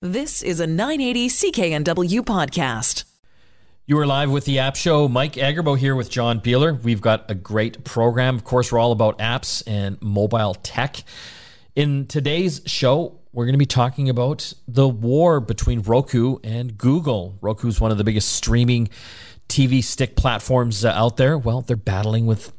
This is a 980 CKNW podcast. You are live with the App Show. Mike Agerbo here with John Beeler. We've got a great program. Of course, we're all about apps and mobile tech. In today's show, we're going to be talking about the war between Roku and Google. Roku is one of the biggest streaming TV stick platforms uh, out there. Well, they're battling with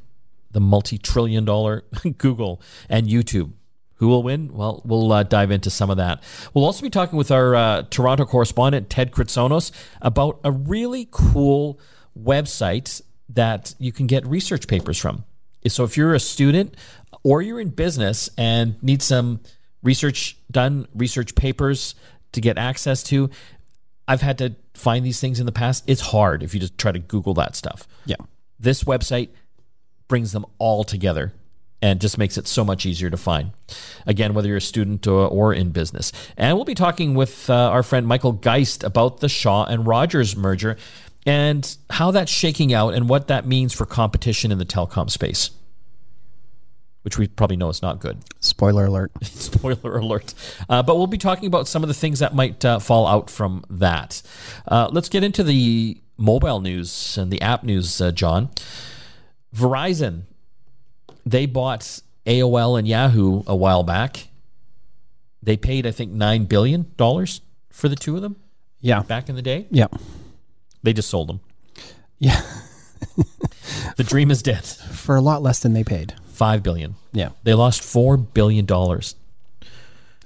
the multi trillion dollar Google and YouTube. Who will win? Well, we'll uh, dive into some of that. We'll also be talking with our uh, Toronto correspondent, Ted Kritsonis, about a really cool website that you can get research papers from. So if you're a student or you're in business and need some research done, research papers to get access to, I've had to find these things in the past. It's hard if you just try to Google that stuff. Yeah. This website brings them all together and just makes it so much easier to find. Again, whether you're a student or, or in business. And we'll be talking with uh, our friend Michael Geist about the Shaw and Rogers merger and how that's shaking out and what that means for competition in the telecom space. Which we probably know is not good. Spoiler alert. Spoiler alert. Uh, but we'll be talking about some of the things that might uh, fall out from that. Uh, let's get into the mobile news and the app news, uh, John. Verizon they bought AOL and Yahoo a while back. They paid, I think, nine billion dollars for the two of them. Yeah. Back in the day. Yeah. They just sold them. Yeah. the dream is dead. For a lot less than they paid. Five billion. Yeah. They lost four billion dollars.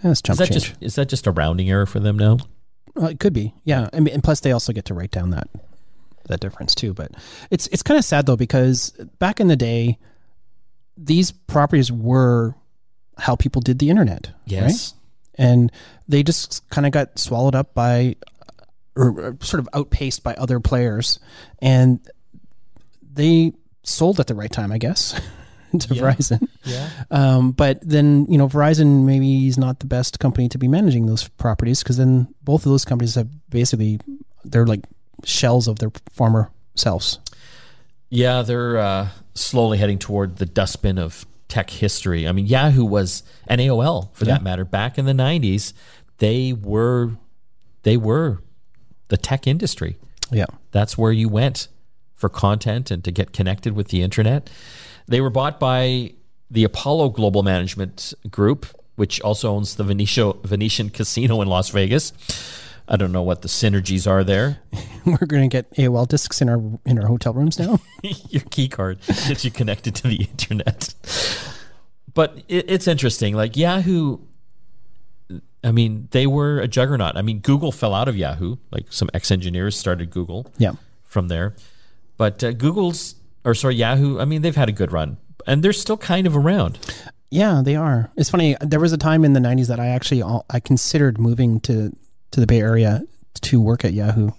That's chump is that change. just is that just a rounding error for them now? Well, it could be. Yeah. I mean, and plus they also get to write down that that difference too. But it's it's kind of sad though because back in the day, these properties were how people did the internet. Yes. Right? And they just kind of got swallowed up by, or, sort of outpaced by other players. And they sold at the right time, I guess, to Yeah. Verizon. Yeah. Um, but then, you know, Verizon maybe is not the best company to be managing those properties because then both of those companies have basically, they're like shells of their former selves. Yeah, they're uh, slowly heading toward the dustbin of tech history. I mean, Yahoo was and AOL for Yeah. that matter back in the '90s. They were they were the tech industry. Yeah. That's where you went for content and to get connected with the internet. They were bought by the Apollo Global Management Group, which also owns the Venetia, Venetian Casino in Las Vegas. I don't know what the synergies are there. We're going to get AOL discs in our in our hotel rooms now. your key card gets you connected to the internet. But it, it's interesting. Like Yahoo, I mean, they were a juggernaut. I mean, Google fell out of Yahoo. Like some ex engineers started Google yeah. from there. But uh, Google's, or sorry, Yahoo, I mean, they've had a good run and they're still kind of around. Yeah, they are. It's funny. There was a time in the '90s that I actually all- I considered moving to to the Bay Area to work at Yahoo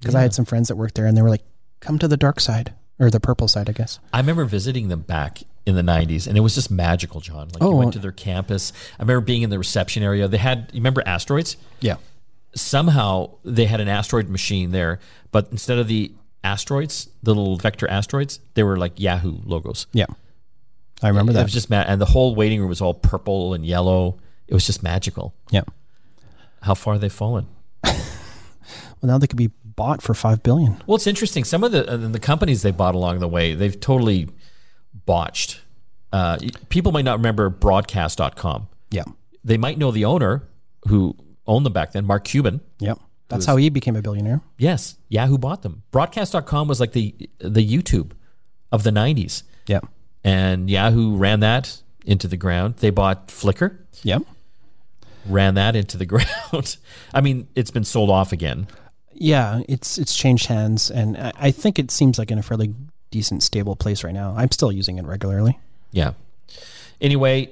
because I had some friends that worked there, and they were like, "Come to the dark side or the purple side, I guess." I remember visiting them back in the 90s and it was just magical, John. Like you Oh. went to their campus. I remember being in the reception area. They had, you remember asteroids? Yeah. somehow they had an asteroid machine there, but instead of the asteroids, the little vector asteroids, they were like Yahoo logos. Yeah. I remember It that. It was just mad, and the whole waiting room was all purple and yellow. It was just magical. yeah. How far they've fallen. Well, now they could be bought for five billion. Well, it's interesting. Some of the uh, the companies they bought along the way, they've totally botched. Uh, people might not remember broadcast.com. Yeah. They might know the owner who owned them back then, Mark Cuban. Yep. That's how he became a billionaire. Yes, Yahoo bought them. Broadcast.com was like the the YouTube of the 90s. Yeah. and Yahoo ran that into the ground. They bought Flickr, Yep. Ran that into the ground. I mean, it's been sold off again. Yeah, it's it's changed hands, and I, I think it seems like in a fairly decent, stable place right now. I'm still using it regularly. Yeah. Anyway,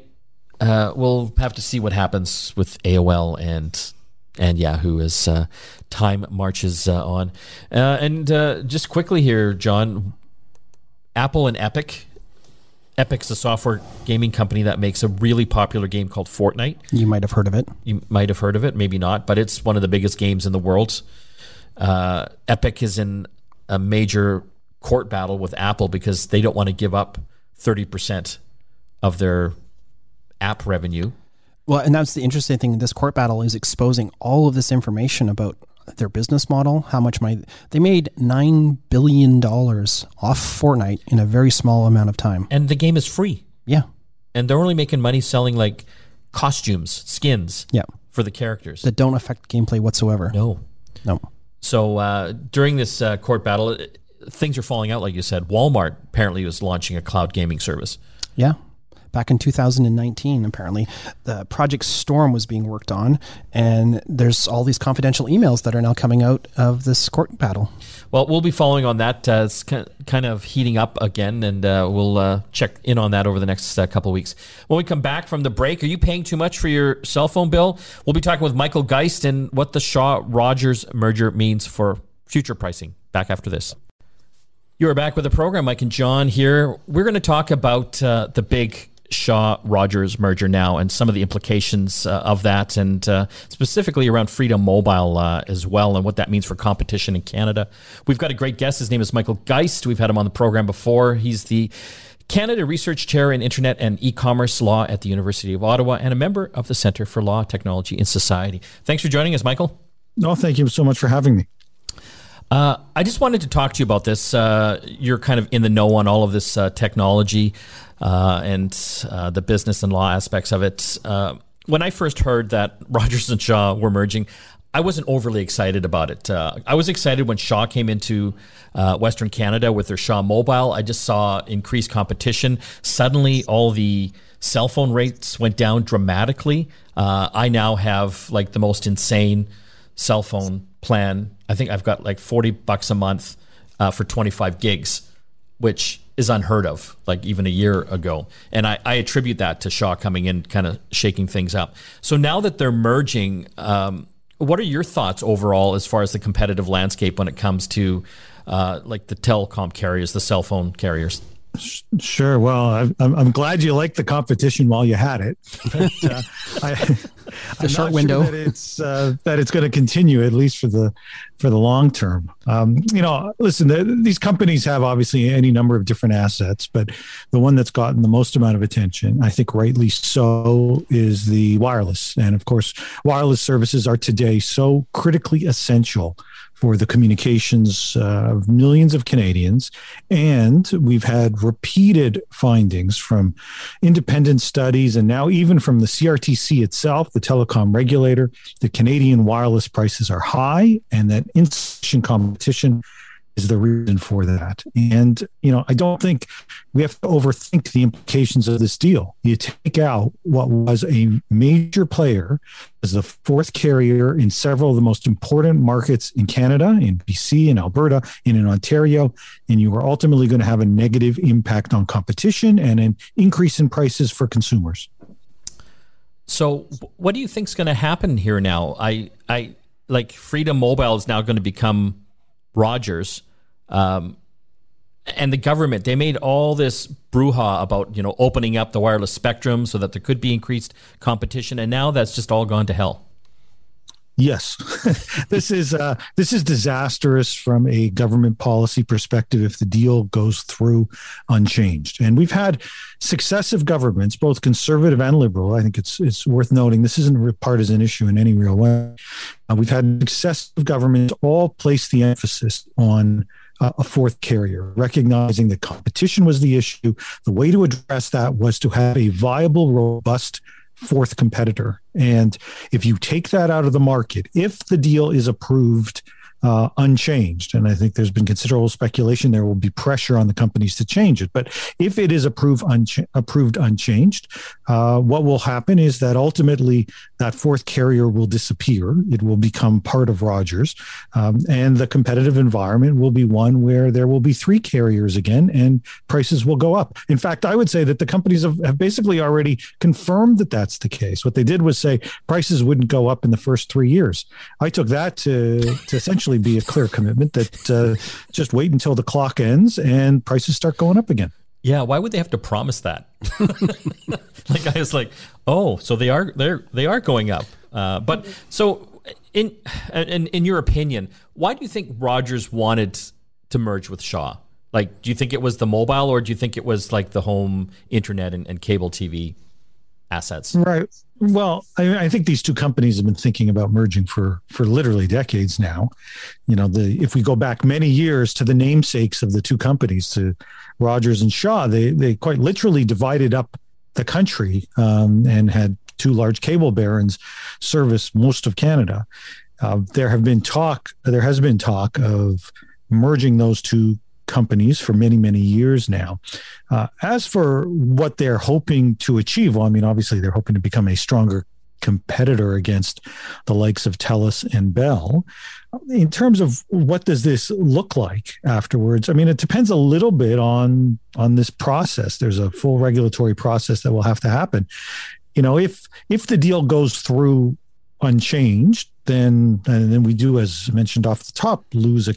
uh, we'll have to see what happens with AOL and and Yahoo as uh, time marches uh, on. Uh, and uh, just quickly here, John, Apple and Epic. Epic's a software gaming company that makes a really popular game called Fortnite. You might have heard of it. You might have heard of it, maybe not, but it's one of the biggest games in the world. Uh, Epic is in a major court battle with Apple because they don't want to give up 30% of their app revenue. Well, and that's the interesting thing. This court battle is exposing all of this information about their business model, how much money they made nine billion dollars off Fortnite in a very small amount of time. And the game is free. Yeah, And they're only making money selling like costumes, skins yeah, for the characters. that don't affect gameplay whatsoever. no. No. So uh, during this uh, court battle, it, things are falling out, like you said. Walmart apparently was launching a cloud gaming service. Yeah. Back in 2019, apparently, the Project Storm was being worked on, and there's all these confidential emails that are now coming out of this court battle. Well, we'll be following on that. Uh, it's kind of heating up again, and uh, we'll uh, check in on that over the next uh, couple of weeks. When we come back from the break, are you paying too much for your cell phone bill? We'll be talking with Michael Geist and what the Shaw Rogers merger means for future pricing. Back after this. You are back with the program. Mike and John here. We're going to talk about uh, the big Shaw Rogers merger now and some of the implications uh, of that, and uh, specifically around Freedom Mobile uh, as well, and what that means for competition in Canada. We've got a great guest. His name is Michael Geist. We've had him on the program before. He's the Canada Research Chair in Internet and E-commerce Law at the University of Ottawa and a member of the Centre for Law, Technology, and Society. Thanks for joining us, Michael. No, thank you so much for having me. Uh, I just wanted to talk to you about this. Uh, you're kind of in the know on all of this uh, technology uh, and uh, the business and law aspects of it. Uh, when I first heard that Rogers and Shaw were merging, I wasn't overly excited about it. I was excited when Shaw came into Western Canada with their Shaw Mobile. I just saw increased competition. Suddenly, all the cell phone rates went down dramatically. I now have like the most insane cell phone plan. I think I've got like 40 bucks a month uh, for 25 gigs, which is unheard of, like even a year ago. And I, I attribute that to Shaw coming in, kind of shaking things up. So now that they're merging, um, what are your thoughts overall as far as the competitive landscape when it comes to uh, like the telecom carriers, the cell phone carriers? Sure. Well, I'm, I'm glad you liked the competition while you had it. But, uh, I, The short window. that it's uh, that it's going to continue at least for the for the long term. Um, you know, listen, the, these companies have obviously any number of different assets, but the one that's gotten the most amount of attention, I think rightly so, is the wireless. And of course, wireless services are today so critically essential for the communications uh, of millions of Canadians. And we've had repeated findings from independent studies and now even from the CRTC itself, the telecom regulator, that Canadian wireless prices are high and that insufficient competition is the reason for that. And, you know, I don't think we have to overthink the implications of this deal. You take out what was a major player as the fourth carrier in several of the most important markets in Canada, in BC, in Alberta, and in Ontario, and you are ultimately going to have a negative impact on competition and an increase in prices for consumers. So, what do you think is going to happen here now? I, I like Freedom Mobile is now going to become Rogers, um, and the government. They made all this brouhaha about you know opening up the wireless spectrum so that there could be increased competition, and now that's just all gone to hell. Yes, this is uh, this is disastrous from a government policy perspective if the deal goes through unchanged. And we've had successive governments, both conservative and liberal. I think it's it's worth noting this isn't a partisan issue in any real way. Uh, we've had successive governments all place the emphasis on uh, a fourth carrier, recognizing that competition was the issue. The way to address that was to have a viable, robust fourth competitor. And if you take that out of the market, if the deal is approved uh, unchanged, and I think there's been considerable speculation there will be pressure on the companies to change it. But if it is approved, uncha- approved unchanged, uh, what will happen is that ultimately that fourth carrier will disappear. It will become part of Rogers, um, and the competitive environment will be one where there will be three carriers again, and prices will go up. In fact, I would say that the companies have, have basically already confirmed that that's the case. What they did was say prices wouldn't go up in the first three years. I took that to to essentially be a clear commitment that uh, just wait until the clock ends and prices start going up again. Yeah, why would they have to promise that? like I was like, oh, so they are they're they are going up. Uh, but so in, in in your opinion, why do you think Rogers wanted to merge with Shaw? Like, do you think it was the mobile, or do you think it was like the home internet and, and cable TV? Assets. Right. Well, I, I, think these two companies have been thinking about merging for for literally decades now. You know, the if we go back many years to the namesakes of the two companies, to Rogers and Shaw, they they quite literally divided up the country um, and had two large cable barons service most of Canada. Uh, there have been talk. There has been talk of merging those two companies for many, many years now. Uh, as for what they're hoping to achieve, well, I mean, obviously they're hoping to become a stronger competitor against the likes of TELUS and Bell. In terms of what does this look like afterwards? I mean, it depends a little bit on on this process. There's a full regulatory process that will have to happen. You know, if if the deal goes through unchanged, then and then we do, as mentioned off the top, lose a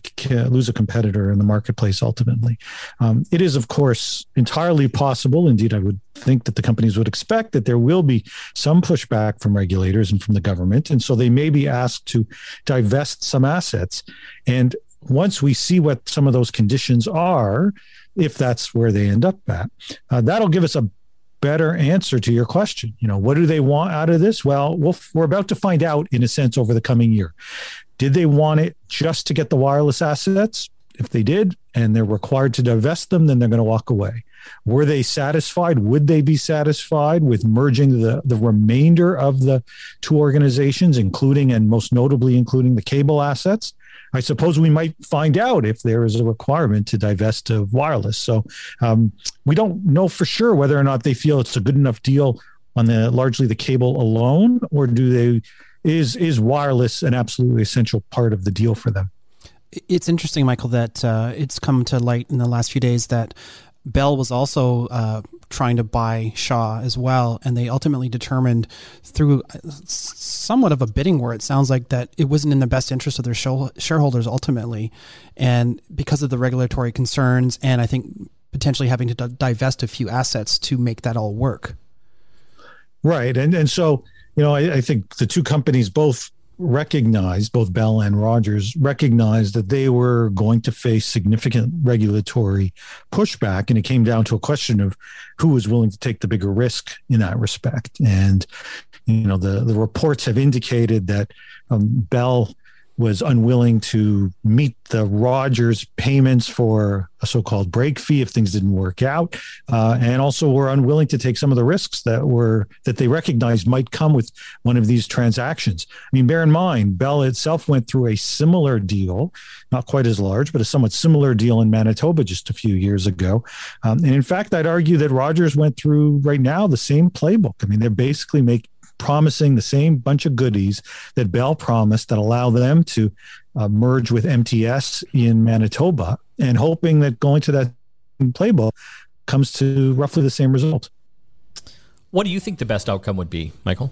lose a competitor in the marketplace. Ultimately, um, it is of course entirely possible. Indeed, I would think that the companies would expect that there will be some pushback from regulators and from the government, and so they may be asked to divest some assets. And once we see what some of those conditions are, if that's where they end up at, uh, that'll give us a better answer to your question. You know, what do they want out of this? Well, we we are about to find out in a sense over the coming year. Did they want it just to get the wireless assets? If they did, and they're required to divest them, then they're going to walk away. Were they satisfied? Would they be satisfied with merging the, the remainder of the two organizations, including and most notably including the cable assets? I suppose we might find out if there is a requirement to divest of wireless. So um, we don't know for sure whether or not they feel it's a good enough deal on the largely the cable alone, or do they is is wireless an absolutely essential part of the deal for them? It's interesting, Michael, that uh, it's come to light in the last few days that Bell was also uh, trying to buy Shaw as well, and they ultimately determined through uh, somewhat of a bidding war. It sounds like that it wasn't in the best interest of their shareholders ultimately, and because of the regulatory concerns, and I think potentially having to divest a few assets to make that all work. Right, and and so you know I, I think the two companies both recognized, both Bell and Rogers recognized that they were going to face significant regulatory pushback. And it came down to a question of who was willing to take the bigger risk in that respect. And, you know, the, the reports have indicated that um, Bell was unwilling to meet the Rogers payments for a so-called break fee if things didn't work out, uh, and also were unwilling to take some of the risks that were that they recognized might come with one of these transactions. I mean, bear in mind, Bell itself went through a similar deal, not quite as large, but a somewhat similar deal in Manitoba just a few years ago. Um, and in fact, I'd argue that Rogers went through right now the same playbook. I mean, they're basically making promising the same bunch of goodies that Bell promised that allow them to uh, merge with MTS in Manitoba and hoping that going to that playbook comes to roughly the same result. What do you think the best outcome would be, Michael?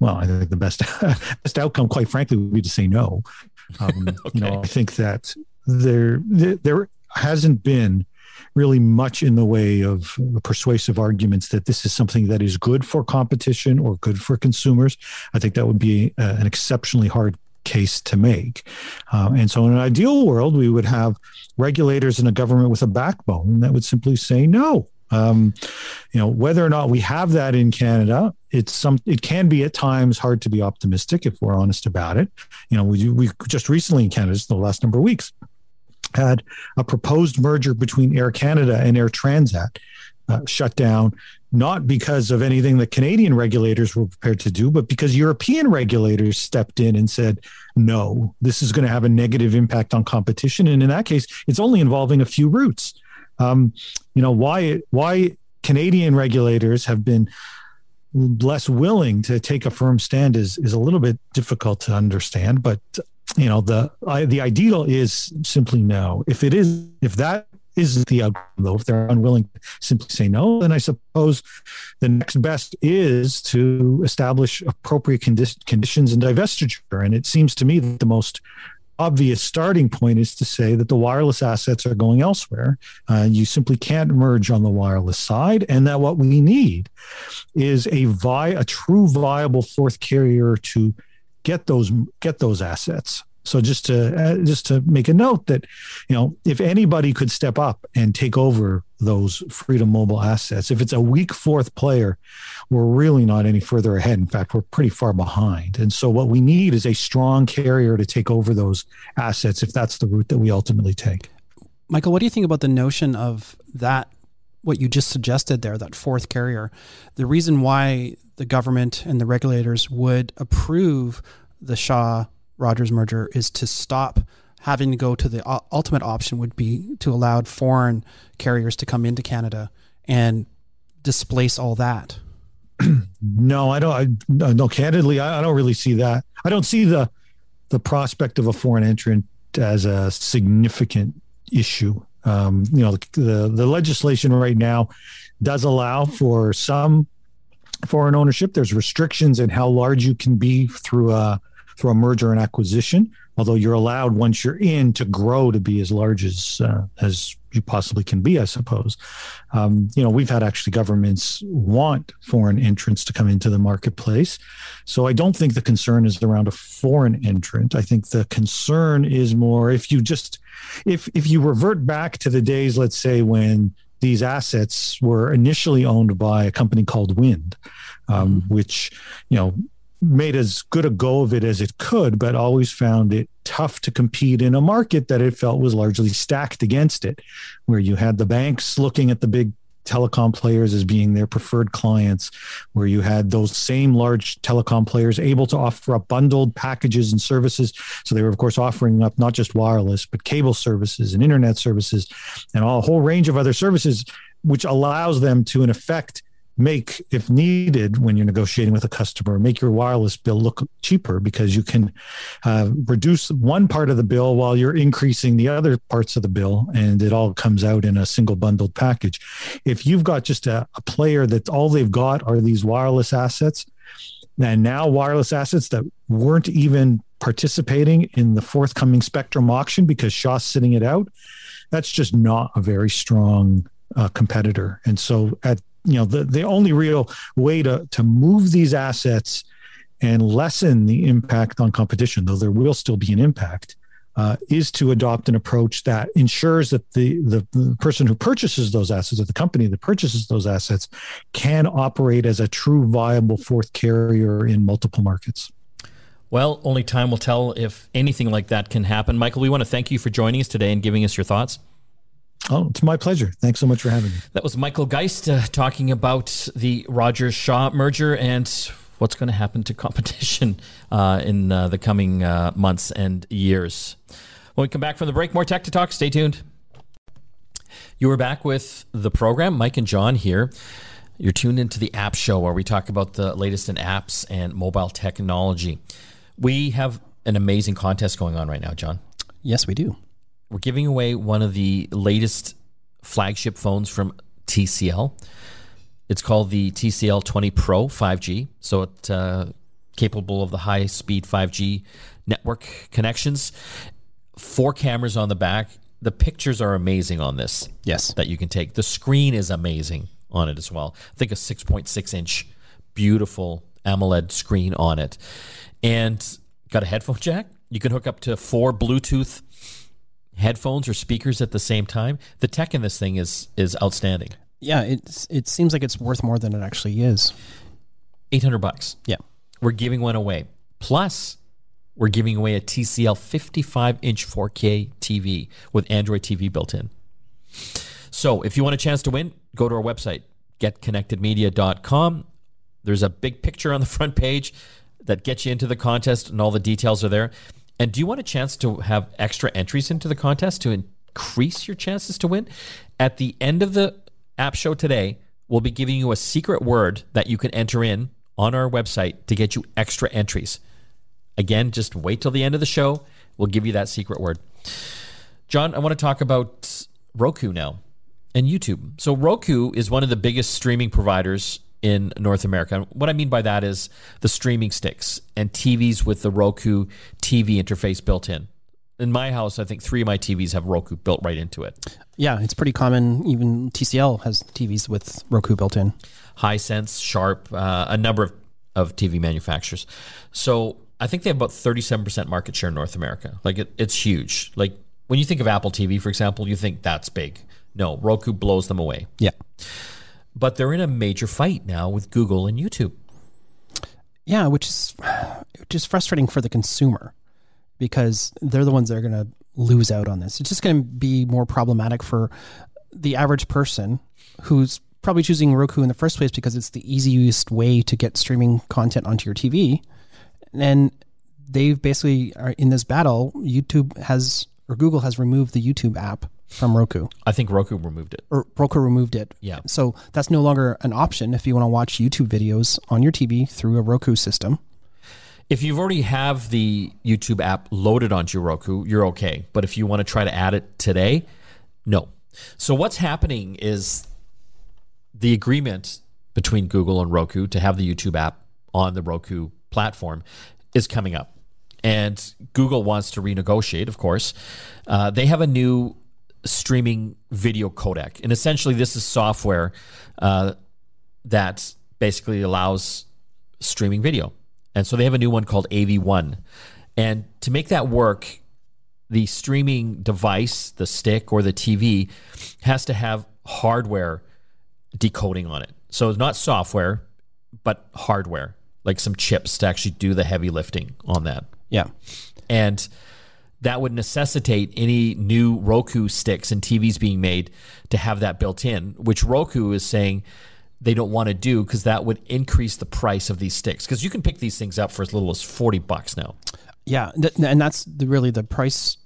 Well, I think the best best outcome, quite frankly, would be to say no. Um, okay. You know, I think that there there hasn't been really much in the way of persuasive arguments that this is something that is good for competition or good for consumers. I think that would be uh, an exceptionally hard case to make. Uh, and so, in an ideal world, we would have regulators and a government with a backbone that would simply say no. Um, you know, whether or not we have that in Canada, it's some. It can be at times hard to be optimistic if we're honest about it. You know, we we just recently in Canada, just the last number of weeks, had a proposed merger between Air Canada and Air Transat uh, shut down, not because of anything that Canadian regulators were prepared to do, but because European regulators stepped in and said, no, this is going to have a negative impact on competition. And in that case, it's only involving a few routes. Um, you know, why, why Canadian regulators have been less willing to take a firm stand is, is a little bit difficult to understand, but you know the I, the ideal is simply no. If it is, if that is the outcome, though, if they're unwilling to simply say no, then I suppose the next best is to establish appropriate condi- conditions and divestiture. And it seems to me that the most obvious starting point is to say that the wireless assets are going elsewhere. Uh, you simply can't merge on the wireless side, and that what we need is a vi- a true viable fourth carrier to get those get those assets. So just to uh, just to make a note that you know if anybody could step up and take over those Freedom Mobile assets. If it's a weak fourth player, we're really not any further ahead. In fact, we're pretty far behind. And so, what we need is a strong carrier to take over those assets if that's the route that we ultimately take. Michael, what do you think about the notion of that? What you just suggested there, that fourth carrier. The reason why the government and the regulators would approve the Shaw Rogers merger is to stop having to go to the ultimate option would be to allow foreign carriers to come into Canada and displace all that. no, I don't. I, no, candidly, I, I don't really see that. I don't see the the prospect of a foreign entrant as a significant issue. Um, you know, the, the, legislation right now does allow for some foreign ownership. There's restrictions in how large you can be through a through a merger and acquisition. Although you're allowed once you're in to grow to be as large as uh, as you possibly can be, I suppose. Um, you know, we've had actually governments want foreign entrants to come into the marketplace. So I don't think the concern is around a foreign entrant. I think the concern is more if you just if if you revert back to the days, let's say when these assets were initially owned by a company called Wind, um, mm-hmm. which you know made as good a go of it as it could, but always found it tough to compete in a market that it felt was largely stacked against it, where you had the banks looking at the big telecom players as being their preferred clients, where you had those same large telecom players able to offer up bundled packages and services. So they were, of course, offering up not just wireless, but cable services and internet services and all, a whole range of other services, which allows them to, in effect, make, if needed, when you're negotiating with a customer, make your wireless bill look cheaper because you can uh, reduce one part of the bill while you're increasing the other parts of the bill, and it all comes out in a single bundled package. If you've got just a, a player that all they've got are these wireless assets, and now wireless assets that weren't even participating in the forthcoming spectrum auction because Shaw's sitting it out, that's just not a very strong uh, competitor. And so at you know the, the only real way to to move these assets and lessen the impact on competition though there will still be an impact uh, is to adopt an approach that ensures that the, the, the person who purchases those assets or the company that purchases those assets can operate as a true viable fourth carrier in multiple markets well, only time will tell if anything like that can happen. Michael, we want to thank you for joining us today and giving us your thoughts. Oh, it's my pleasure. Thanks so much for having me. That was Michael Geist uh, talking about the Rogers Shaw merger and what's going to happen to competition uh, in uh, the coming uh, months and years. When we come back from the break, more tech to talk. Stay tuned. You are back with the program. Mike and John here. You're tuned into the App Show where we talk about the latest in apps and mobile technology. We have an amazing contest going on right now, John. Yes, we do we're giving away one of the latest flagship phones from TCL. It's called the TCL 20 Pro 5G. So it's uh, capable of the high speed 5G network connections. Four cameras on the back. The pictures are amazing on this. Yes. That you can take. The screen is amazing on it as well. I think a 6.6 inch beautiful AMOLED screen on it. And got a headphone jack. You can hook up to four Bluetooth headphones or speakers at the same time. The tech in this thing is is outstanding. Yeah, it's it seems like it's worth more than it actually is. 800 bucks. Yeah. We're giving one away. Plus, we're giving away a TCL 55 inch 4K TV with Android TV built in. So, if you want a chance to win, go to our website, getconnectedmedia.com. There's a big picture on the front page that gets you into the contest, and all the details are there. And do you want a chance to have extra entries into the contest to increase your chances to win? At the end of the app show today, we'll be giving you a secret word that you can enter in on our website to get you extra entries. Again, just wait till the end of the show. We'll give you that secret word. John, I want to talk about Roku now and YouTube. So, Roku is one of the biggest streaming providers in North America. What I mean by that is the streaming sticks and TVs with the Roku TV interface built in. In my house, I think three of my TVs have Roku built right into it. Yeah, it's pretty common. Even TCL has TVs with Roku built in. Hisense, Sharp, uh, a number of, of TV manufacturers. So I think they have about 37% market share in North America. Like it, it's huge. Like when you think of Apple TV, for example, you think that's big. No, Roku blows them away. Yeah. But they're in a major fight now with Google and YouTube. Yeah, which is which is frustrating for the consumer because they're the ones that are going to lose out on this. It's just going to be more problematic for the average person who's probably choosing Roku in the first place because it's the easiest way to get streaming content onto your TV. And they've basically are in this battle. YouTube has or Google has removed the YouTube app from Roku. I think Roku removed it. Or Roku removed it. Yeah. So that's no longer an option if you want to watch YouTube videos on your TV through a Roku system. If you've already have the YouTube app loaded onto your Roku, you're okay. But if you want to try to add it today, no. So what's happening is the agreement between Google and Roku to have the YouTube app on the Roku platform is coming up. And Google wants to renegotiate, of course. Uh, they have a new streaming video codec. And essentially, this is software uh, that basically allows streaming video. And so they have a new one called AV1. And to make that work, the streaming device, the stick or the TV, has to have hardware decoding on it. So it's not software, but hardware, like some chips to actually do the heavy lifting on that. Yeah. And that would necessitate any new Roku sticks and TVs being made to have that built in, which Roku is saying they don't want to do because that would increase the price of these sticks. Because you can pick these things up for as little as 40 bucks now. Yeah, and that's the, really the price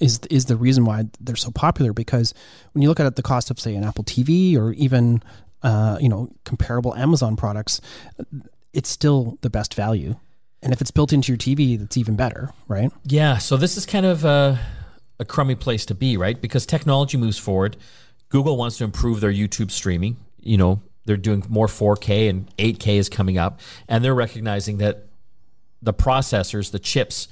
is is the reason why they're so popular because when you look at the cost of say an Apple TV or even uh, you know comparable Amazon products, it's still the best value. And if it's built into your TV, that's even better, right? Yeah. So this is kind of a, a crummy place to be, right? Because technology moves forward. Google wants to improve their YouTube streaming. You know, they're doing more 4K and 8K is coming up, and they're recognizing that the processors, the chips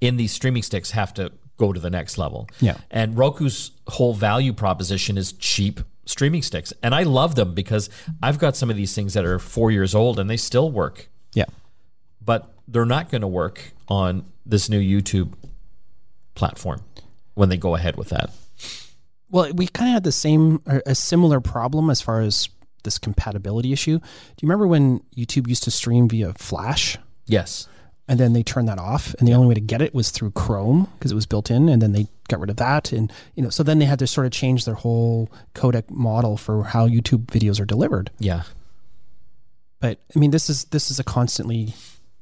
in these streaming sticks have to go to the next level. Yeah. And Roku's whole value proposition is cheap streaming sticks. And I love them because I've got some of these things that are 4 years old and they still work. Yeah. But they're not going to work on this new YouTube platform when they go ahead with that. Well, we kind of had the same, a similar problem as far as this compatibility issue. Do you remember when YouTube used to stream via Flash? Yes. and then they turned that off and the only way to get it was through chrome because it was built in and then they got rid of that and you know so then they had to sort of change their whole codec model for how youtube videos are delivered Yeah. but i mean this is this is a constantly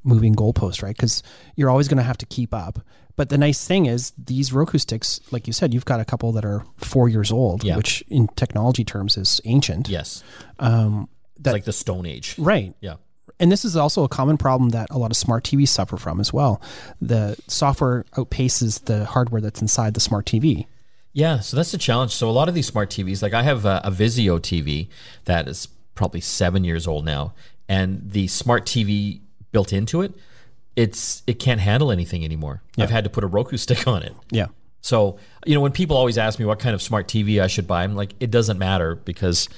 moving goalpost right because you're always going to have to keep up but the nice thing is these roku sticks like you said you've got a couple that are four years old Yeah. which in technology terms is ancient Yes. um, It's like the Stone Age. right Yeah. and this is also a common problem that a lot of smart TVs suffer from as well. The software outpaces the hardware that's inside the smart TV. Yeah, so that's the challenge. So a lot of these smart TVs, like I have a, a Vizio TV that is probably seven years old now, and the smart TV built into it, it's it can't handle anything anymore. I've had to put a Roku stick on it. Yeah. So you know when people always ask me what kind of smart TV I should buy, I'm like it doesn't matter because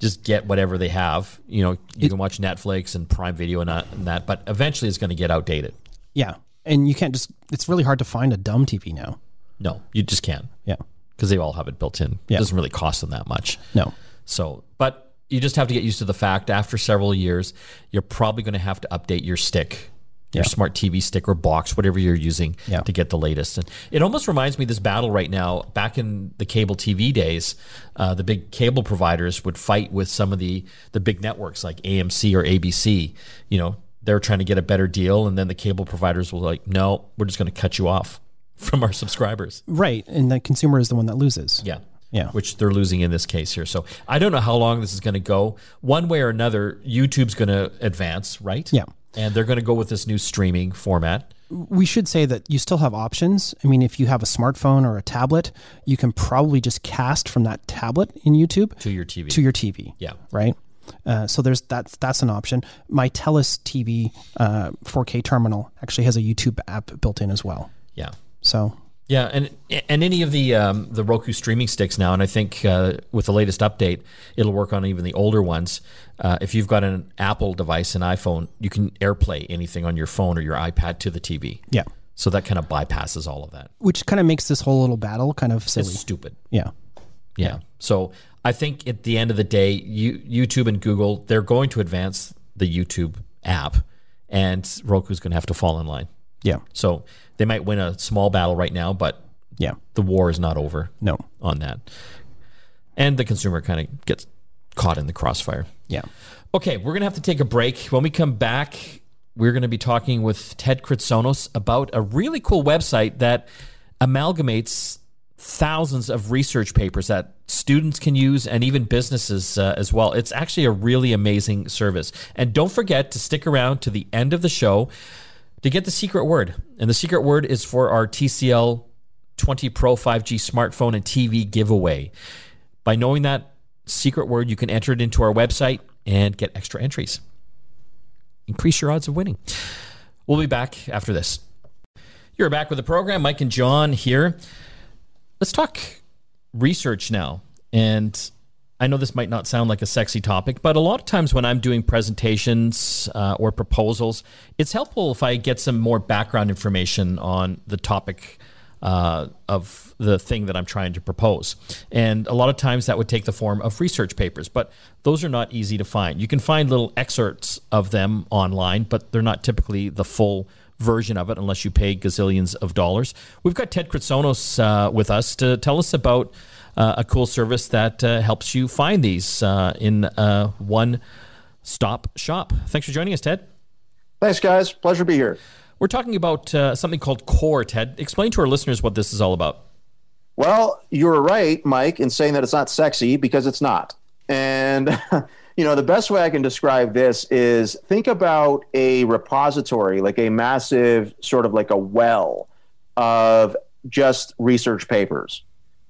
just get whatever they have. You know you can watch Netflix and Prime Video and that, and that but eventually it's going to get outdated. Yeah. And you can't just, it's really hard to find a dumb TV now. No, you just can't Yeah. because they all have it built in. Yeah. It doesn't really cost them that much. No. So, but you just have to get used to the fact after several years, you're probably going to have to update your stick, your Yeah. smart TV stick or box, whatever you're using Yeah. to get the latest. And it almost reminds me of this battle right now. Back in the cable TV days, uh, the big cable providers would fight with some of the the big networks like AMC or ABC. You know, they're trying to get a better deal, and then the cable providers were like, no, we're just going to cut you off from our subscribers. Right. And the consumer is the one that loses. Yeah. Yeah. Which they're losing in this case here. So I don't know how long this is going to go. One way or another, YouTube's going to advance, right? Yeah. And they're going to go with this new streaming format. We should say that you still have options. I mean, if you have a smartphone or a tablet, you can probably just cast from that tablet in YouTube To your TV. to your TV. Yeah. Right. Uh, so there's that's that's an option. My Telus TV uh, 4K terminal actually has a YouTube app built in as well. Yeah. So Yeah, and and any of the um, the Roku streaming sticks now, and I think uh, with the latest update, it'll work on even the older ones. Uh, if you've got an Apple device, an iPhone, you can AirPlay anything on your phone or your iPad to the TV. yeah, So that kind of bypasses all of that. which kind of makes this whole little battle kind of silly. It's stupid. yeah, Yeah. So I think at the end of the day, you, YouTube and Google, they're going to advance the YouTube app, and Roku's going to have to fall in line. Yeah. So they might win a small battle right now, but Yeah. the war is not over No. on that. And the consumer kind of gets caught in the crossfire. Yeah. Okay, we're going to have to take a break. When we come back, we're going to be talking with Ted Kritsonis about a really cool website that amalgamates thousands of research papers that students can use and even businesses uh, as well. It's actually a really amazing service. And don't forget to stick around to the end of the show to get the secret word. And the secret word is for our TCL 20 Pro 5G smartphone and TV giveaway. By knowing that secret word, you can enter it into our website and get extra entries. Increase your odds of winning. We'll be back after this. You're back with the program. Mike and John here. Let's talk research now. And I know this might not sound like a sexy topic, but a lot of times when I'm doing presentations uh, or proposals, it's helpful if I get some more background information on the topic uh, of the thing that I'm trying to propose. And a lot of times that would take the form of research papers, but those are not easy to find. You can find little excerpts of them online, but they're not typically the full version of it unless you pay gazillions of dollars. We've got Ted Kritsonis uh, with us to tell us about a cool service that uh, helps you find these uh, in uh, one stop shop. Thanks for joining us, Ted. Thanks, guys. Pleasure to be here. We're talking about uh, something called Core, Ted. Explain to our listeners what this is all about. Well, you're right, Mike, in saying that it's not sexy because it's not. And, you know, the best way I can describe this is think about a repository, like a massive sort of like a well of just research papers.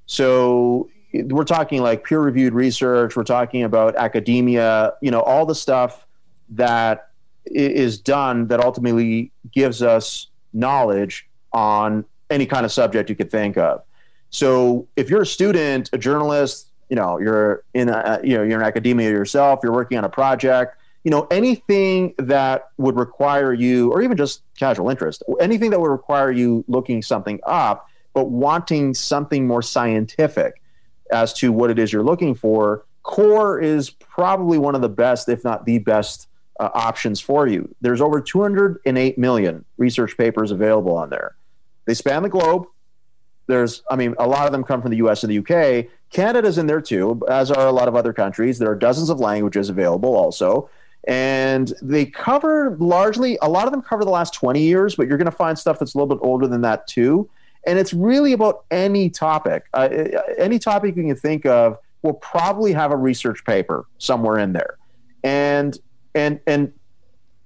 So we're talking like peer reviewed research, we're talking about academia, you know, all the stuff that is done that ultimately gives us knowledge on any kind of subject you could think of. So if you're a student, a journalist, you know, you're in a, you know, you're in academia yourself, you're working on a project, you know, anything that would require you or even just casual interest, anything that would require you looking something up but wanting something more scientific as to what it is you're looking for, core is probably one of the best if not the best uh, options for you. There's over 208 million research papers available on there. They span the globe. There's, I mean, a lot of them come from the US and the UK. Canada's in there too, as are a lot of other countries. There are dozens of languages available also. And they cover largely, a lot of them cover the last 20 years, but you're going to find stuff that's a little bit older than that too. And it's really about any topic. Uh, any topic you can think of will probably have a research paper somewhere in there. And and and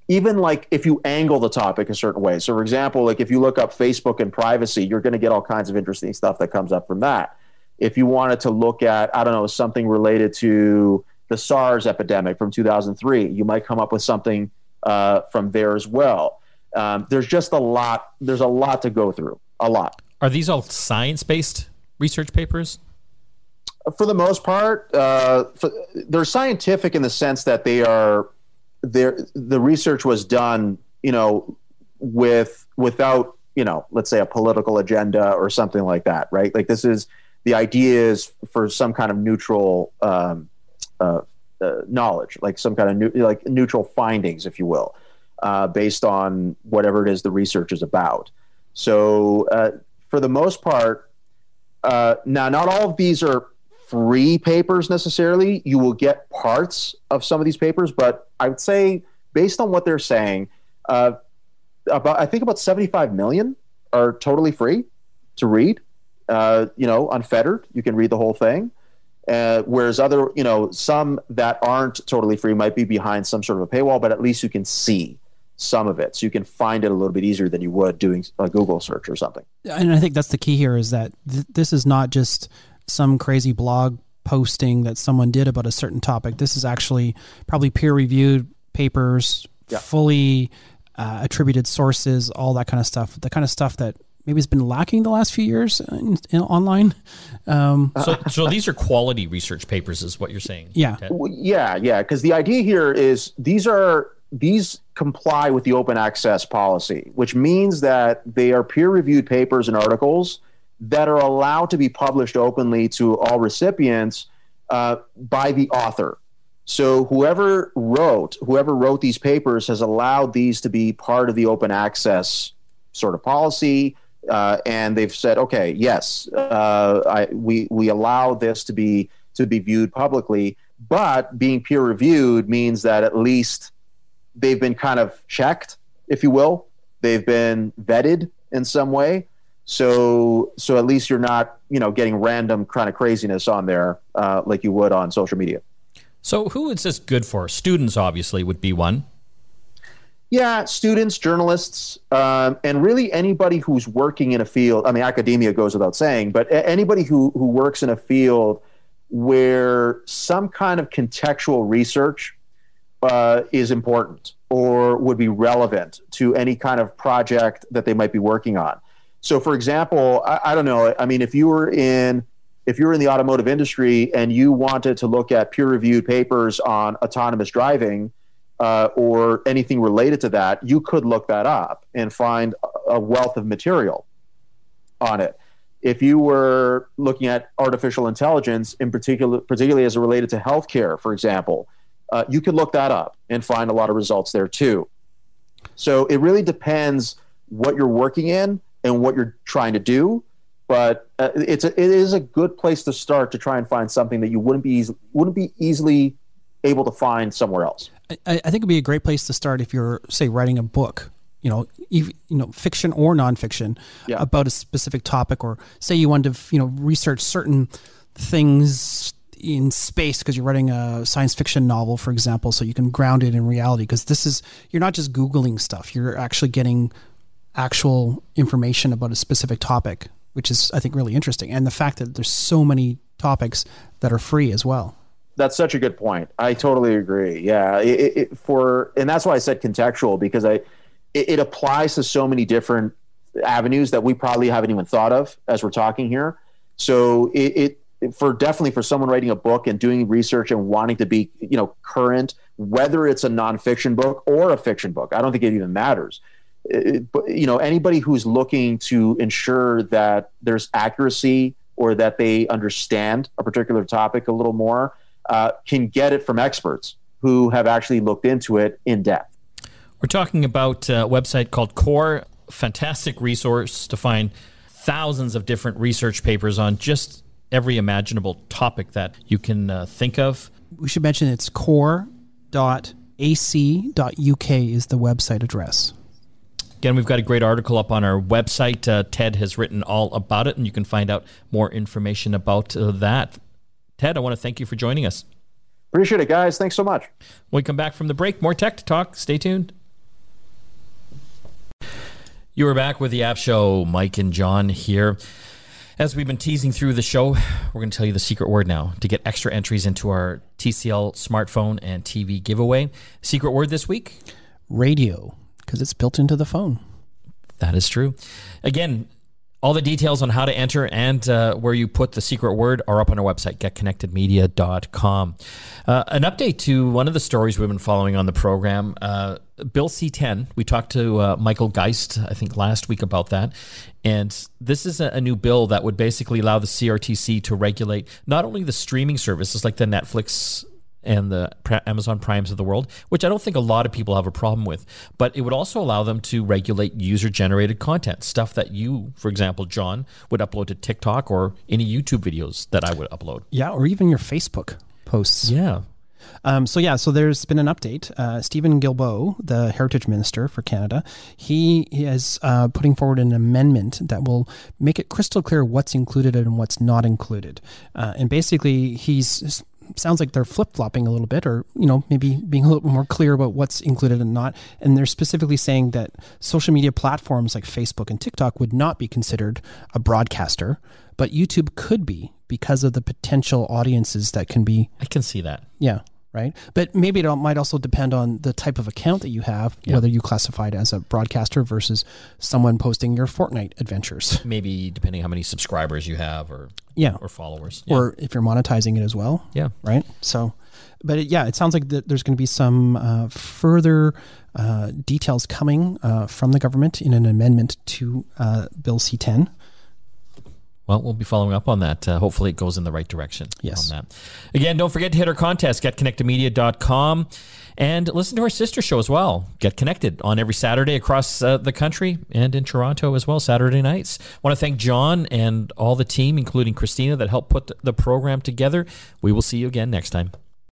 even like if you angle the topic a certain way so for example like if you look up facebook and privacy you're going to get all kinds of interesting stuff that comes up from that if you wanted to look at i don't know something related to the sars epidemic from 2003 you might come up with something uh, from there as well um, there's just a lot there's a lot to go through a lot Are these all science based research papers? for the most part, uh, for, they're scientific in the sense that they are. There, the research was done, you know, with without, you know, let's say a political agenda or something like that, right? Like this is the idea is for some kind of neutral um, uh, uh, knowledge, like some kind of new, like neutral findings, if you will, uh, based on whatever it is the research is about. So, uh, for the most part, uh, now not all of these are free papers necessarily. You will get parts of some of these papers, but I would say, based on what they're saying, uh, about I think about 75 million are totally free to read. Uh, you know, unfettered, you can read the whole thing. Uh, whereas other, you know, some that aren't totally free might be behind some sort of a paywall, but at least you can see some of it, so you can find it a little bit easier than you would doing a Google search or something. And I think that's the key here is that th- this is not just some crazy blog posting that someone did about a certain topic. This is actually probably peer reviewed papers, Yeah. fully uh, attributed sources, all that kind of stuff. The kind of stuff that maybe has been lacking the last few years in, in online. Um, So, so these are quality research papers, is what you're saying? Yeah. Ted? Yeah, yeah, because the idea here is these are these comply with the open access policy, which means that they are peer reviewed papers and articles that are allowed to be published openly to all recipients uh, by the author. So whoever wrote, whoever wrote these papers has allowed these to be part of the open access sort of policy, uh, and they've said, okay, yes, uh, I, we we allow this to be to be viewed publicly, but being peer reviewed means that at least they've been kind of checked, if you will. They've been vetted in some way. So so at least you're not you know getting random kind of craziness on there uh, like you would on social media. So, who is this good for? Students, obviously, would be one. Yeah, students, journalists, um, and really anybody who's working in a field. I mean, academia goes without saying, but anybody who who works in a field where some kind of contextual research uh, is important or would be relevant to any kind of project that they might be working on. So, for example, I, I don't know. I mean, if you were in if you're in the automotive industry and you wanted to look at peer reviewed papers on autonomous driving uh, or anything related to that, you could look that up and find a wealth of material on it. If you were looking at artificial intelligence, in particular, particularly as it related to healthcare, for example, uh, you could look that up and find a lot of results there too. So it really depends what you're working in and what you're trying to do but uh, it's a, it is a good place to start to try and find something that you wouldn't be easy, wouldn't be easily able to find somewhere else. I, I think it'd be a great place to start if you're say writing a book you know, you know, fiction or nonfiction yeah. about a specific topic, or say you want to, you know, research certain things in space because you're writing a science fiction novel, for example, so you can ground it in reality. Because this is, you're not just Googling stuff, you're actually getting actual information about a specific topic which is I think really interesting, and the fact that there's so many topics that are free as well. That's such a good point. I totally agree. Yeah, it, it, for and that's why I said contextual because I it, it applies to so many different avenues that we probably haven't even thought of as we're talking here. So it, it for definitely for someone writing a book and doing research and wanting to be you know current, whether it's a nonfiction book or a fiction book, I don't think it even matters but you know anybody who's looking to ensure that there's accuracy or that they understand a particular topic a little more uh, can get it from experts who have actually looked into it in depth. We're talking about a website called Core, fantastic resource to find thousands of different research papers on just every imaginable topic that you can uh, think of. We should mention it's core.ac.uk is the website address. Again, we've got a great article up on our website. Uh, Ted has written all about it, and you can find out more information about uh, that. Ted, I want to thank you for joining us. Appreciate it, guys. Thanks so much. When we come back from the break, more tech to talk. Stay tuned. You are back with the App Show. Mike and John here. As we've been teasing through the show, we're going to tell you the secret word now to get extra entries into our TCL smartphone and TV giveaway. Secret word this week? Radio because it's built into the phone. That is true. Again, all the details on how to enter and uh, where you put the secret word are up on our website, getconnectedmedia.com. Uh, an update to one of the stories we've been following on the program uh, Bill C 10. We talked to uh, Michael Geist, I think, last week about that. And this is a, a, new bill that would basically allow the CRTC to regulate not only the streaming services like the Netflix and the Amazon Primes of the world, which I don't think a lot of people have a problem with. But it would also allow them to regulate user generated content, stuff that you, for example, John, would upload to TikTok or any YouTube videos that I would upload. Yeah, or even your Facebook posts. Yeah. Um, so yeah, so there's been an update. Uh, Steven Guilbeault, the Heritage Minister for Canada, he is uh, putting forward an amendment that will make it crystal clear what's included and what's not included. Uh, and basically, he's sounds like they're flip flopping a little bit, or you know maybe being a little more clear about what's included and not. And they're specifically saying that social media platforms like Facebook and TikTok would not be considered a broadcaster, but YouTube could be because of the potential audiences that can be. I can see that. Yeah right? But maybe it might also depend on the type of account that you have, yeah. whether you classify it as a broadcaster versus someone posting your Fortnite adventures. Maybe depending how many subscribers you have or yeah, or followers, yeah. or if you're monetizing it as well. Yeah, right. So, but it, yeah, it sounds like there's going to be some uh, further uh, details coming uh, from the government in an amendment to uh, Bill C10 Well, we'll be following up on that. Uh, hopefully, it goes in the right direction. Yes. On that. Again, don't forget to hit our contest, getconnectedmedia.com, and listen to our sister show as well. Get Connected on every Saturday across uh, the country and in Toronto as well, Saturday nights. want to thank John and all the team, including Christina, that helped put the program together. We will see you again next time.